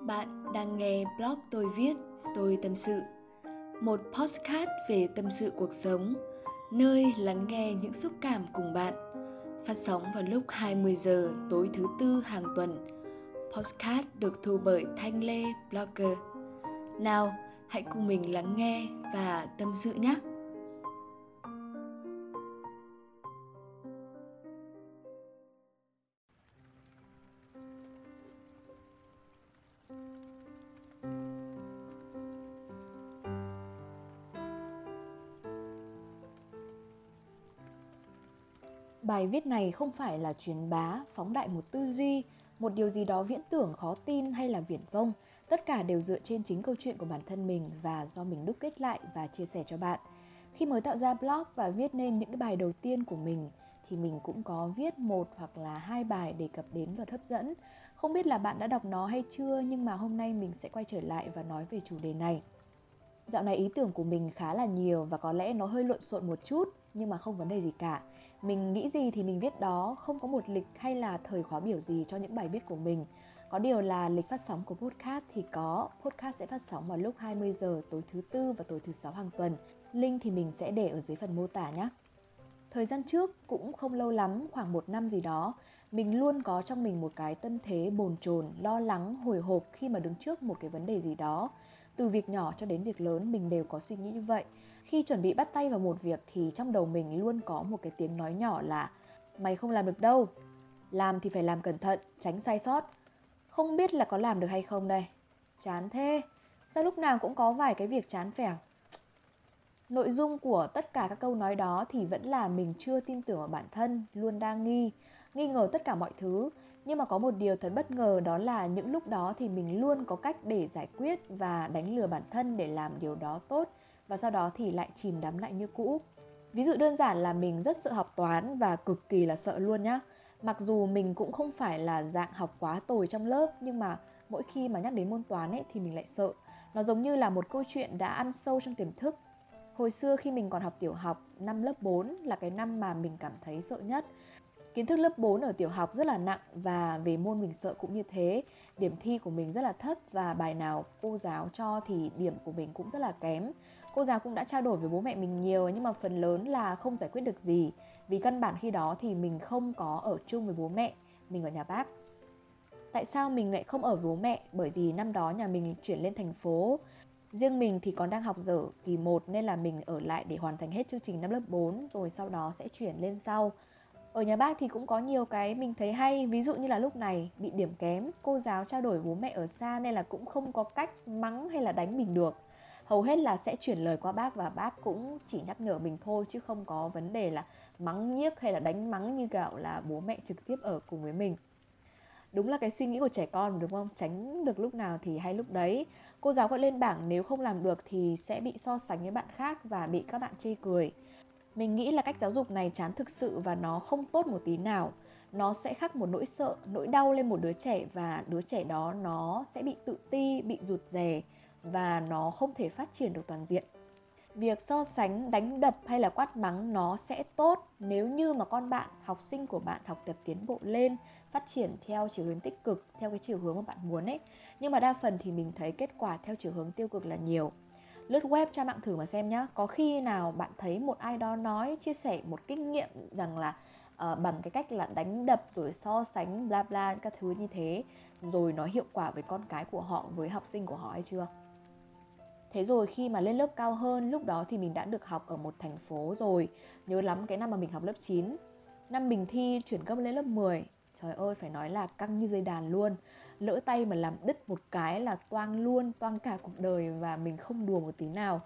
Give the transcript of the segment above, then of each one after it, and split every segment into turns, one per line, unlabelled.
Bạn đang nghe blog tôi viết, tôi tâm sự. Một podcast về tâm sự cuộc sống, nơi lắng nghe những xúc cảm cùng bạn. Phát sóng vào lúc 20 giờ tối thứ tư hàng tuần. Podcast được thu bởi Thanh Lê Blogger. Nào, hãy cùng mình lắng nghe và tâm sự nhé.
Bài viết này không phải là truyền bá, phóng đại một tư duy, một điều gì đó viễn tưởng khó tin hay là viển vông. Tất cả đều dựa trên chính câu chuyện của bản thân mình và do mình đúc kết lại và chia sẻ cho bạn. Khi mới tạo ra blog và viết nên những cái bài đầu tiên của mình thì mình cũng có viết một hoặc là hai bài đề cập đến luật hấp dẫn. Không biết là bạn đã đọc nó hay chưa nhưng mà hôm nay mình sẽ quay trở lại và nói về chủ đề này. Dạo này ý tưởng của mình khá là nhiều và có lẽ nó hơi lộn xộn một chút nhưng mà không vấn đề gì cả mình nghĩ gì thì mình viết đó, không có một lịch hay là thời khóa biểu gì cho những bài viết của mình. Có điều là lịch phát sóng của podcast thì có, podcast sẽ phát sóng vào lúc 20 giờ tối thứ tư và tối thứ sáu hàng tuần. Link thì mình sẽ để ở dưới phần mô tả nhé thời gian trước cũng không lâu lắm, khoảng một năm gì đó, mình luôn có trong mình một cái tâm thế bồn chồn, lo lắng, hồi hộp khi mà đứng trước một cái vấn đề gì đó. Từ việc nhỏ cho đến việc lớn, mình đều có suy nghĩ như vậy khi chuẩn bị bắt tay vào một việc thì trong đầu mình luôn có một cái tiếng nói nhỏ là, mày không làm được đâu. Làm thì phải làm cẩn thận, tránh sai sót. Không biết là có làm được hay không đây. Chán thế. Sao lúc nào cũng có vài cái việc chán phèo? Nội dung của tất cả các câu nói đó thì vẫn là mình chưa tin tưởng vào bản thân, luôn đang nghi nghi ngờ tất cả mọi thứ. Nhưng mà có một điều thật bất ngờ, đó là những lúc đó thì mình luôn có cách để giải quyết và đánh lừa bản thân để làm điều đó tốt và sau đó thì lại chìm đắm lại như cũ. Ví dụ đơn giản là mình rất sợ học toán và cực kỳ là sợ luôn nhá. Mặc dù mình cũng không phải là dạng học quá tồi trong lớp nhưng mà mỗi khi mà nhắc đến môn toán ấy thì mình lại sợ. Nó giống như là một câu chuyện đã ăn sâu trong tiềm thức. Hồi xưa khi mình còn học tiểu học, năm lớp 4 là cái năm mà mình cảm thấy sợ nhất. Kiến thức lớp 4 ở tiểu học rất là nặng và về môn mình sợ cũng như thế. Điểm thi của mình rất là thấp và bài nào cô giáo cho thì điểm của mình cũng rất là kém. Cô giáo cũng đã trao đổi với bố mẹ mình nhiều nhưng mà phần lớn là không giải quyết được gì. Vì căn bản khi đó thì mình không có ở chung với bố mẹ, mình ở nhà bác. Tại sao mình lại không ở với bố mẹ? Bởi vì năm đó nhà mình chuyển lên thành phố. Riêng mình thì còn đang học dở kỳ 1 nên là mình ở lại để hoàn thành hết chương trình năm lớp 4 rồi sau đó sẽ chuyển lên sau. Ở nhà bác thì cũng có nhiều cái mình thấy hay, ví dụ như là lúc này bị điểm kém, cô giáo trao đổi bố mẹ ở xa nên là cũng không có cách mắng hay là đánh mình được. Hầu hết là sẽ chuyển lời qua bác và bác cũng chỉ nhắc nhở mình thôi chứ không có vấn đề là mắng nhiếc hay là đánh mắng như kiểu là bố mẹ trực tiếp ở cùng với mình. Đúng là cái suy nghĩ của trẻ con đúng không? Tránh được lúc nào thì hay lúc đấy. Cô giáo gọi lên bảng nếu không làm được thì sẽ bị so sánh với bạn khác và bị các bạn chê cười mình nghĩ là cách giáo dục này chán thực sự và nó không tốt một tí nào. Nó sẽ khắc một nỗi sợ, nỗi đau lên một đứa trẻ và đứa trẻ đó nó sẽ bị tự ti, bị rụt rè và nó không thể phát triển được toàn diện. Việc so sánh, đánh đập hay là quát mắng nó sẽ tốt nếu như mà con bạn, học sinh của bạn học tập tiến bộ lên, phát triển theo chiều hướng tích cực, theo cái chiều hướng mà bạn muốn ấy. Nhưng mà đa phần thì mình thấy kết quả theo chiều hướng tiêu cực là nhiều lướt web tra mạng thử mà xem nhá có khi nào bạn thấy một ai đó nói chia sẻ một kinh nghiệm rằng là uh, bằng cái cách là đánh đập rồi so sánh bla bla các thứ như thế rồi nó hiệu quả với con cái của họ với học sinh của họ hay chưa Thế rồi khi mà lên lớp cao hơn, lúc đó thì mình đã được học ở một thành phố rồi. Nhớ lắm cái năm mà mình học lớp 9. Năm mình thi chuyển cấp lên lớp 10. Trời ơi, phải nói là căng như dây đàn luôn. Lỡ tay mà làm đứt một cái là toang luôn, toang cả cuộc đời và mình không đùa một tí nào.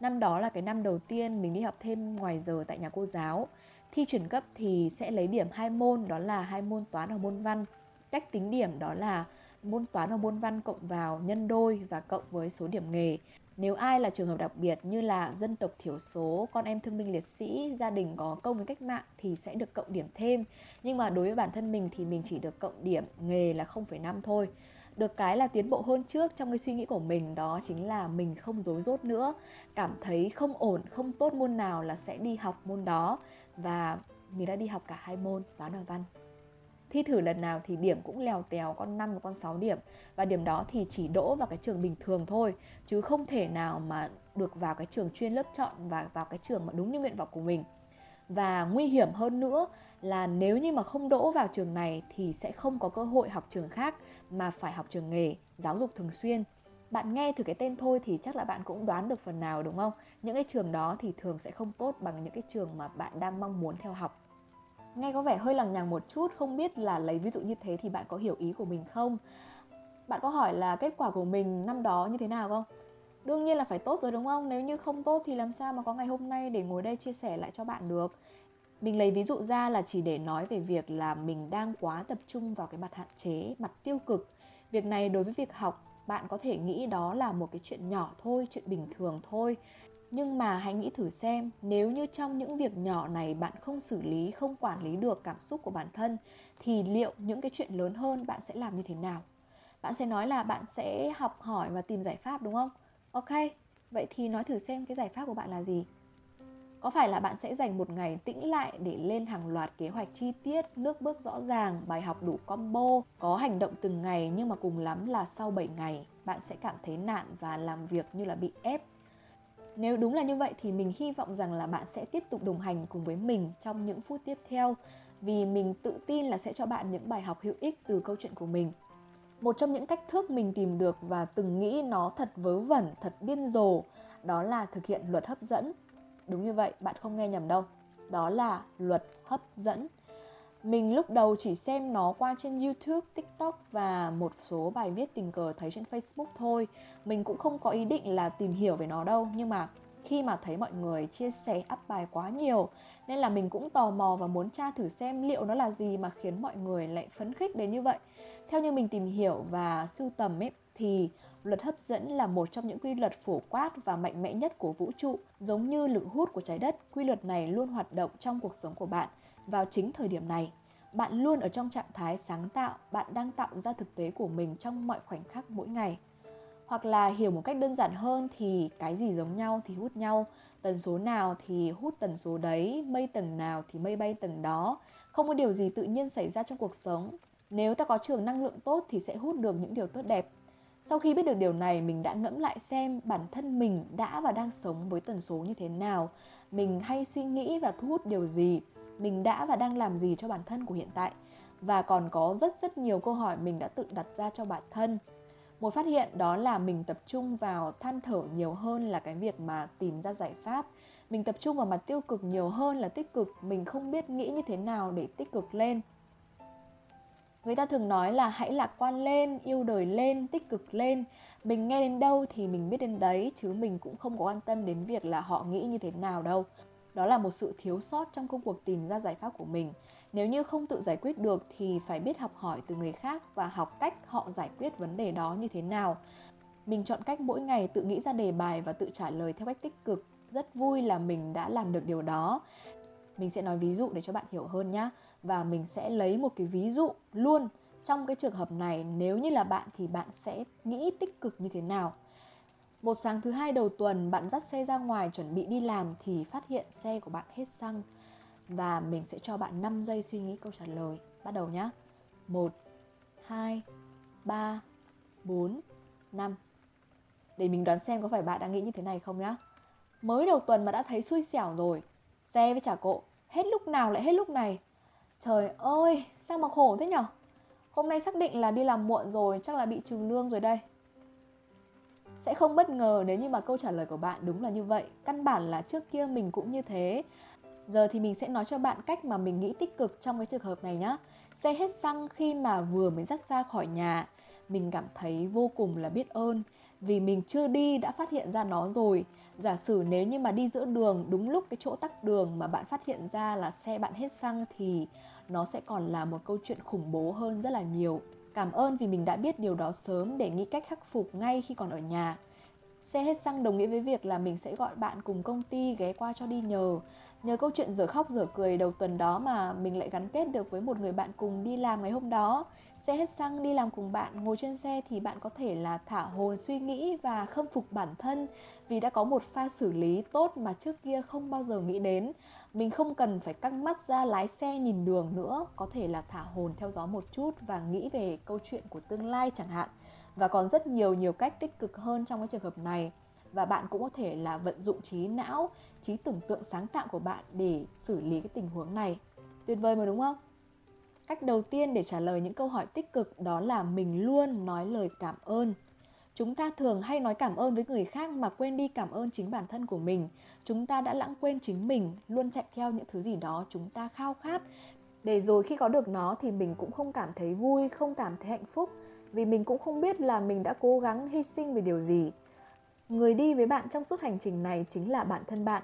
Năm đó là cái năm đầu tiên mình đi học thêm ngoài giờ tại nhà cô giáo. Thi chuyển cấp thì sẽ lấy điểm hai môn, đó là hai môn toán và môn văn. Cách tính điểm đó là môn toán và môn văn cộng vào nhân đôi và cộng với số điểm nghề. Nếu ai là trường hợp đặc biệt như là dân tộc thiểu số, con em thương binh liệt sĩ, gia đình có công với cách mạng thì sẽ được cộng điểm thêm. Nhưng mà đối với bản thân mình thì mình chỉ được cộng điểm nghề là 0,5 thôi. Được cái là tiến bộ hơn trước trong cái suy nghĩ của mình đó chính là mình không dối dốt nữa, cảm thấy không ổn, không tốt môn nào là sẽ đi học môn đó và mình đã đi học cả hai môn toán và văn thi thử lần nào thì điểm cũng lèo tèo, con 5 và con 6 điểm. Và điểm đó thì chỉ đỗ vào cái trường bình thường thôi, chứ không thể nào mà được vào cái trường chuyên lớp chọn và vào cái trường mà đúng như nguyện vọng của mình. Và nguy hiểm hơn nữa là nếu như mà không đỗ vào trường này thì sẽ không có cơ hội học trường khác mà phải học trường nghề, giáo dục thường xuyên. Bạn nghe thử cái tên thôi thì chắc là bạn cũng đoán được phần nào, đúng không? Những cái trường đó thì thường sẽ không tốt bằng những cái trường mà bạn đang mong muốn theo học nghe có vẻ hơi lằng nhằng một chút, không biết là lấy ví dụ như thế thì bạn có hiểu ý của mình không? Bạn có hỏi là kết quả của mình năm đó như thế nào không? Đương nhiên là phải tốt rồi đúng không? Nếu như không tốt thì làm sao mà có ngày hôm nay để ngồi đây chia sẻ lại cho bạn được? Mình lấy ví dụ ra là chỉ để nói về việc là mình đang quá tập trung vào cái mặt hạn chế, mặt tiêu cực. Việc này đối với việc học, bạn có thể nghĩ đó là một cái chuyện nhỏ thôi, chuyện bình thường thôi nhưng mà hãy nghĩ thử xem nếu như trong những việc nhỏ này bạn không xử lý không quản lý được cảm xúc của bản thân thì liệu những cái chuyện lớn hơn bạn sẽ làm như thế nào? Bạn sẽ nói là bạn sẽ học hỏi và tìm giải pháp đúng không? Ok vậy thì nói thử xem cái giải pháp của bạn là gì? Có phải là bạn sẽ dành một ngày tĩnh lại để lên hàng loạt kế hoạch chi tiết, nước bước rõ ràng, bài học đủ combo, có hành động từng ngày nhưng mà cùng lắm là sau 7 ngày bạn sẽ cảm thấy nạn và làm việc như là bị ép. Nếu đúng là như vậy thì mình hy vọng rằng là bạn sẽ tiếp tục đồng hành cùng với mình trong những phút tiếp theo vì mình tự tin là sẽ cho bạn những bài học hữu ích từ câu chuyện của mình. Một trong những cách thức mình tìm được và từng nghĩ nó thật vớ vẩn, thật điên rồ đó là thực hiện luật hấp dẫn Đúng như vậy, bạn không nghe nhầm đâu. Đó là luật hấp dẫn. Mình lúc đầu chỉ xem nó qua trên YouTube, TikTok và một số bài viết tình cờ thấy trên Facebook thôi. Mình cũng không có ý định là tìm hiểu về nó đâu, nhưng mà khi mà thấy mọi người chia sẻ up bài quá nhiều nên là mình cũng tò mò và muốn tra thử xem liệu nó là gì mà khiến mọi người lại phấn khích đến như vậy. Theo như mình tìm hiểu và sưu tầm ấy thì luật hấp dẫn là một trong những quy luật phổ quát và mạnh mẽ nhất của vũ trụ, giống như lực hút của trái đất. Quy luật này luôn hoạt động trong cuộc sống của bạn vào chính thời điểm này. Bạn luôn ở trong trạng thái sáng tạo, bạn đang tạo ra thực tế của mình trong mọi khoảnh khắc mỗi ngày. Hoặc là hiểu một cách đơn giản hơn thì cái gì giống nhau thì hút nhau, tần số nào thì hút tần số đấy, mây tầng nào thì mây bay tầng đó. Không có điều gì tự nhiên xảy ra trong cuộc sống. Nếu ta có trường năng lượng tốt thì sẽ hút được những điều tốt đẹp sau khi biết được điều này, mình đã ngẫm lại xem bản thân mình đã và đang sống với tần số như thế nào, mình hay suy nghĩ và thu hút điều gì, mình đã và đang làm gì cho bản thân của hiện tại và còn có rất rất nhiều câu hỏi mình đã tự đặt ra cho bản thân. Một phát hiện đó là mình tập trung vào than thở nhiều hơn là cái việc mà tìm ra giải pháp. Mình tập trung vào mặt tiêu cực nhiều hơn là tích cực, mình không biết nghĩ như thế nào để tích cực lên Người ta thường nói là hãy lạc quan lên, yêu đời lên, tích cực lên. Mình nghe đến đâu thì mình biết đến đấy chứ mình cũng không có quan tâm đến việc là họ nghĩ như thế nào đâu. Đó là một sự thiếu sót trong công cuộc tìm ra giải pháp của mình. Nếu như không tự giải quyết được thì phải biết học hỏi từ người khác và học cách họ giải quyết vấn đề đó như thế nào. Mình chọn cách mỗi ngày tự nghĩ ra đề bài và tự trả lời theo cách tích cực. Rất vui là mình đã làm được điều đó. Mình sẽ nói ví dụ để cho bạn hiểu hơn nhé và mình sẽ lấy một cái ví dụ luôn trong cái trường hợp này, nếu như là bạn thì bạn sẽ nghĩ tích cực như thế nào một sáng thứ hai đầu tuần bạn dắt xe ra ngoài chuẩn bị đi làm thì phát hiện xe của bạn hết xăng và mình sẽ cho bạn 5 giây suy nghĩ câu trả lời. Bắt đầu nhé. 1 2 3 4 5. Để mình đoán xem có phải bạn đang nghĩ như thế này không nhá. Mới đầu tuần mà đã thấy xui xẻo rồi. Xe với trả cộ, hết lúc nào lại hết lúc này. Trời ơi, sao mà khổ thế nhở? Hôm nay xác định là đi làm muộn rồi, chắc là bị trừ lương rồi đây. Sẽ không bất ngờ nếu như mà câu trả lời của bạn đúng là như vậy. Căn bản là trước kia mình cũng như thế. Giờ thì mình sẽ nói cho bạn cách mà mình nghĩ tích cực trong cái trường hợp này nhé. Xe hết xăng khi mà vừa mới dắt ra khỏi nhà, mình cảm thấy vô cùng là biết ơn vì mình chưa đi đã phát hiện ra nó rồi giả sử nếu như mà đi giữa đường đúng lúc cái chỗ tắc đường mà bạn phát hiện ra là xe bạn hết xăng thì nó sẽ còn là một câu chuyện khủng bố hơn rất là nhiều cảm ơn vì mình đã biết điều đó sớm để nghĩ cách khắc phục ngay khi còn ở nhà Xe hết xăng đồng nghĩa với việc là mình sẽ gọi bạn cùng công ty ghé qua cho đi nhờ. Nhờ câu chuyện dở khóc dở cười đầu tuần đó mà mình lại gắn kết được với một người bạn cùng đi làm ngày hôm đó. Xe hết xăng đi làm cùng bạn, ngồi trên xe thì bạn có thể là thả hồn suy nghĩ và khâm phục bản thân vì đã có một pha xử lý tốt mà trước kia không bao giờ nghĩ đến. Mình không cần phải căng mắt ra lái xe nhìn đường nữa, có thể là thả hồn theo gió một chút và nghĩ về câu chuyện của tương lai chẳng hạn. Và còn rất nhiều nhiều cách tích cực hơn trong cái trường hợp này. Và bạn cũng có thể là vận dụng trí não trí tưởng tượng sáng tạo của bạn để xử lý cái tình huống này. Tuyệt vời mà đúng không? Cách đầu tiên để trả lời những câu hỏi tích cực đó là mình luôn nói lời cảm ơn. Chúng ta thường hay nói cảm ơn với người khác mà quên đi cảm ơn chính bản thân của mình. Chúng ta đã lãng quên chính mình, luôn chạy theo những thứ gì đó chúng ta khao khát. Để rồi khi có được nó thì mình cũng không cảm thấy vui, không cảm thấy hạnh phúc, vì mình cũng không biết là mình đã cố gắng, hy sinh vì điều gì. Người đi với bạn trong suốt hành trình này chính là bản thân bạn.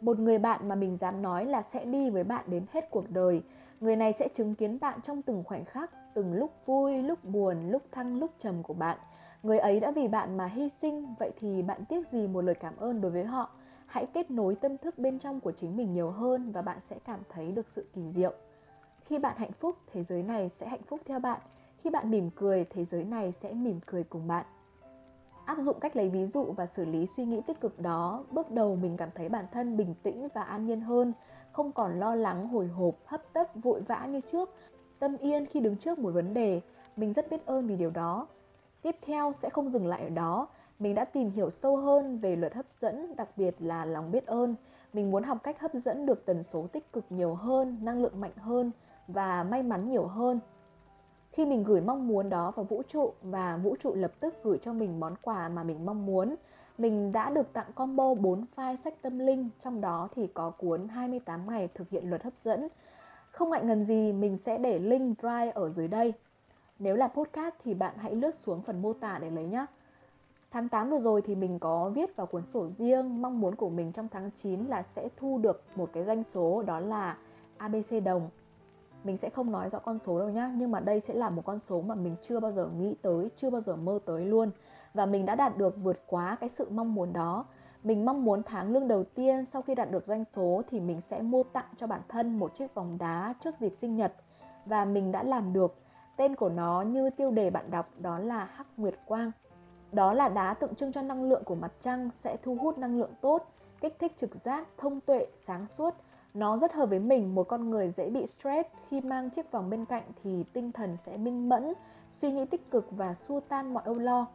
Một người bạn mà mình dám nói là sẽ đi với bạn đến hết cuộc đời người này sẽ chứng kiến bạn trong từng khoảnh khắc từng lúc vui lúc buồn lúc thăng lúc trầm của bạn. Người ấy đã vì bạn mà hy sinh vậy thì bạn tiếc gì một lời cảm ơn đối với họ? Hãy kết nối tâm thức bên trong của chính mình nhiều hơn và bạn sẽ cảm thấy được sự kỳ diệu. Khi bạn hạnh phúc thế giới này sẽ hạnh phúc theo bạn. Khi bạn mỉm cười, thế giới này sẽ mỉm cười cùng bạn. Áp dụng cách lấy ví dụ và xử lý suy nghĩ tích cực đó, bước đầu mình cảm thấy bản thân bình tĩnh và an nhiên hơn, không còn lo lắng, hồi hộp, hấp tấp, vội vã như trước. Tâm yên khi đứng trước một vấn đề, mình rất biết ơn vì điều đó. Tiếp theo sẽ không dừng lại ở đó, mình đã tìm hiểu sâu hơn về luật hấp dẫn, đặc biệt là lòng biết ơn. Mình muốn học cách hấp dẫn được tần số tích cực nhiều hơn, năng lượng mạnh hơn và may mắn nhiều hơn. Khi mình gửi mong muốn đó vào vũ trụ và vũ trụ lập tức gửi cho mình món quà mà mình mong muốn, mình đã được tặng combo 4 file sách tâm linh, trong đó thì có cuốn 28 ngày thực hiện luật hấp dẫn. Không ngại ngần gì, mình sẽ để link Drive ở dưới đây. Nếu là podcast thì bạn hãy lướt xuống phần mô tả để lấy nhé. Tháng 8 vừa rồi thì mình có viết vào cuốn sổ riêng mong muốn của mình trong tháng 9 là sẽ thu được một cái doanh số đó là ABC đồng mình sẽ không nói rõ con số đâu nhá nhưng mà đây sẽ là một con số mà mình chưa bao giờ nghĩ tới chưa bao giờ mơ tới luôn và mình đã đạt được vượt quá cái sự mong muốn đó. Mình mong muốn tháng lương đầu tiên sau khi đạt được doanh số thì mình sẽ mua tặng cho bản thân một chiếc vòng đá trước dịp sinh nhật. Và mình đã làm được. Tên của nó như tiêu đề bạn đọc đó là hắc nguyệt quang. Đó là đá tượng trưng cho năng lượng của mặt trăng sẽ thu hút năng lượng tốt kích thích trực giác thông tuệ sáng suốt. Nó rất hợp với mình, một con người dễ bị stress. Khi mang chiếc vòng bên cạnh thì tinh thần sẽ minh mẫn, suy nghĩ tích cực và xua tan mọi âu lo.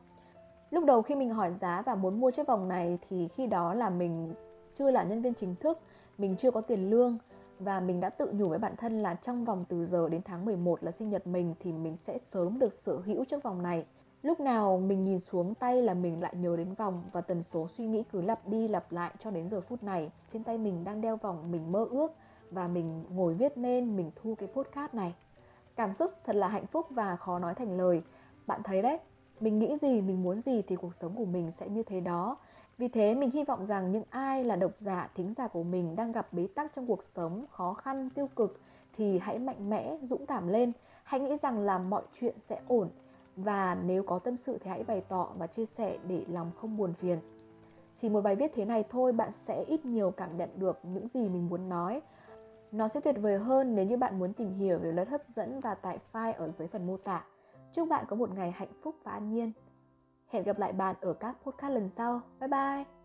Lúc đầu khi mình hỏi giá và muốn mua chiếc vòng này thì khi đó là mình chưa là nhân viên chính thức, mình chưa có tiền lương và mình đã tự nhủ với bản thân là trong vòng từ giờ đến tháng 11 là sinh nhật mình thì mình sẽ sớm được sở hữu chiếc vòng này. Lúc nào mình nhìn xuống tay là mình lại nhớ đến vòng và tần số suy nghĩ cứ lặp đi lặp lại cho đến giờ phút này. Trên tay mình đang đeo vòng mình mơ ước và mình ngồi viết nên mình thu cái podcast này. Cảm xúc thật là hạnh phúc và khó nói thành lời. Bạn thấy đấy, mình nghĩ gì, mình muốn gì thì cuộc sống của mình sẽ như thế đó. Vì thế mình hy vọng rằng những ai là độc giả, thính giả của mình đang gặp bế tắc trong cuộc sống, khó khăn, tiêu cực thì hãy mạnh mẽ, dũng cảm lên. Hãy nghĩ rằng là mọi chuyện sẽ ổn và nếu có tâm sự thì hãy bày tỏ và chia sẻ để lòng không buồn phiền. Chỉ một bài viết thế này thôi bạn sẽ ít nhiều cảm nhận được những gì mình muốn nói. Nó sẽ tuyệt vời hơn nếu như bạn muốn tìm hiểu về luật hấp dẫn và tải file ở dưới phần mô tả. Chúc bạn có một ngày hạnh phúc và an nhiên. Hẹn gặp lại bạn ở các podcast lần sau. Bye bye!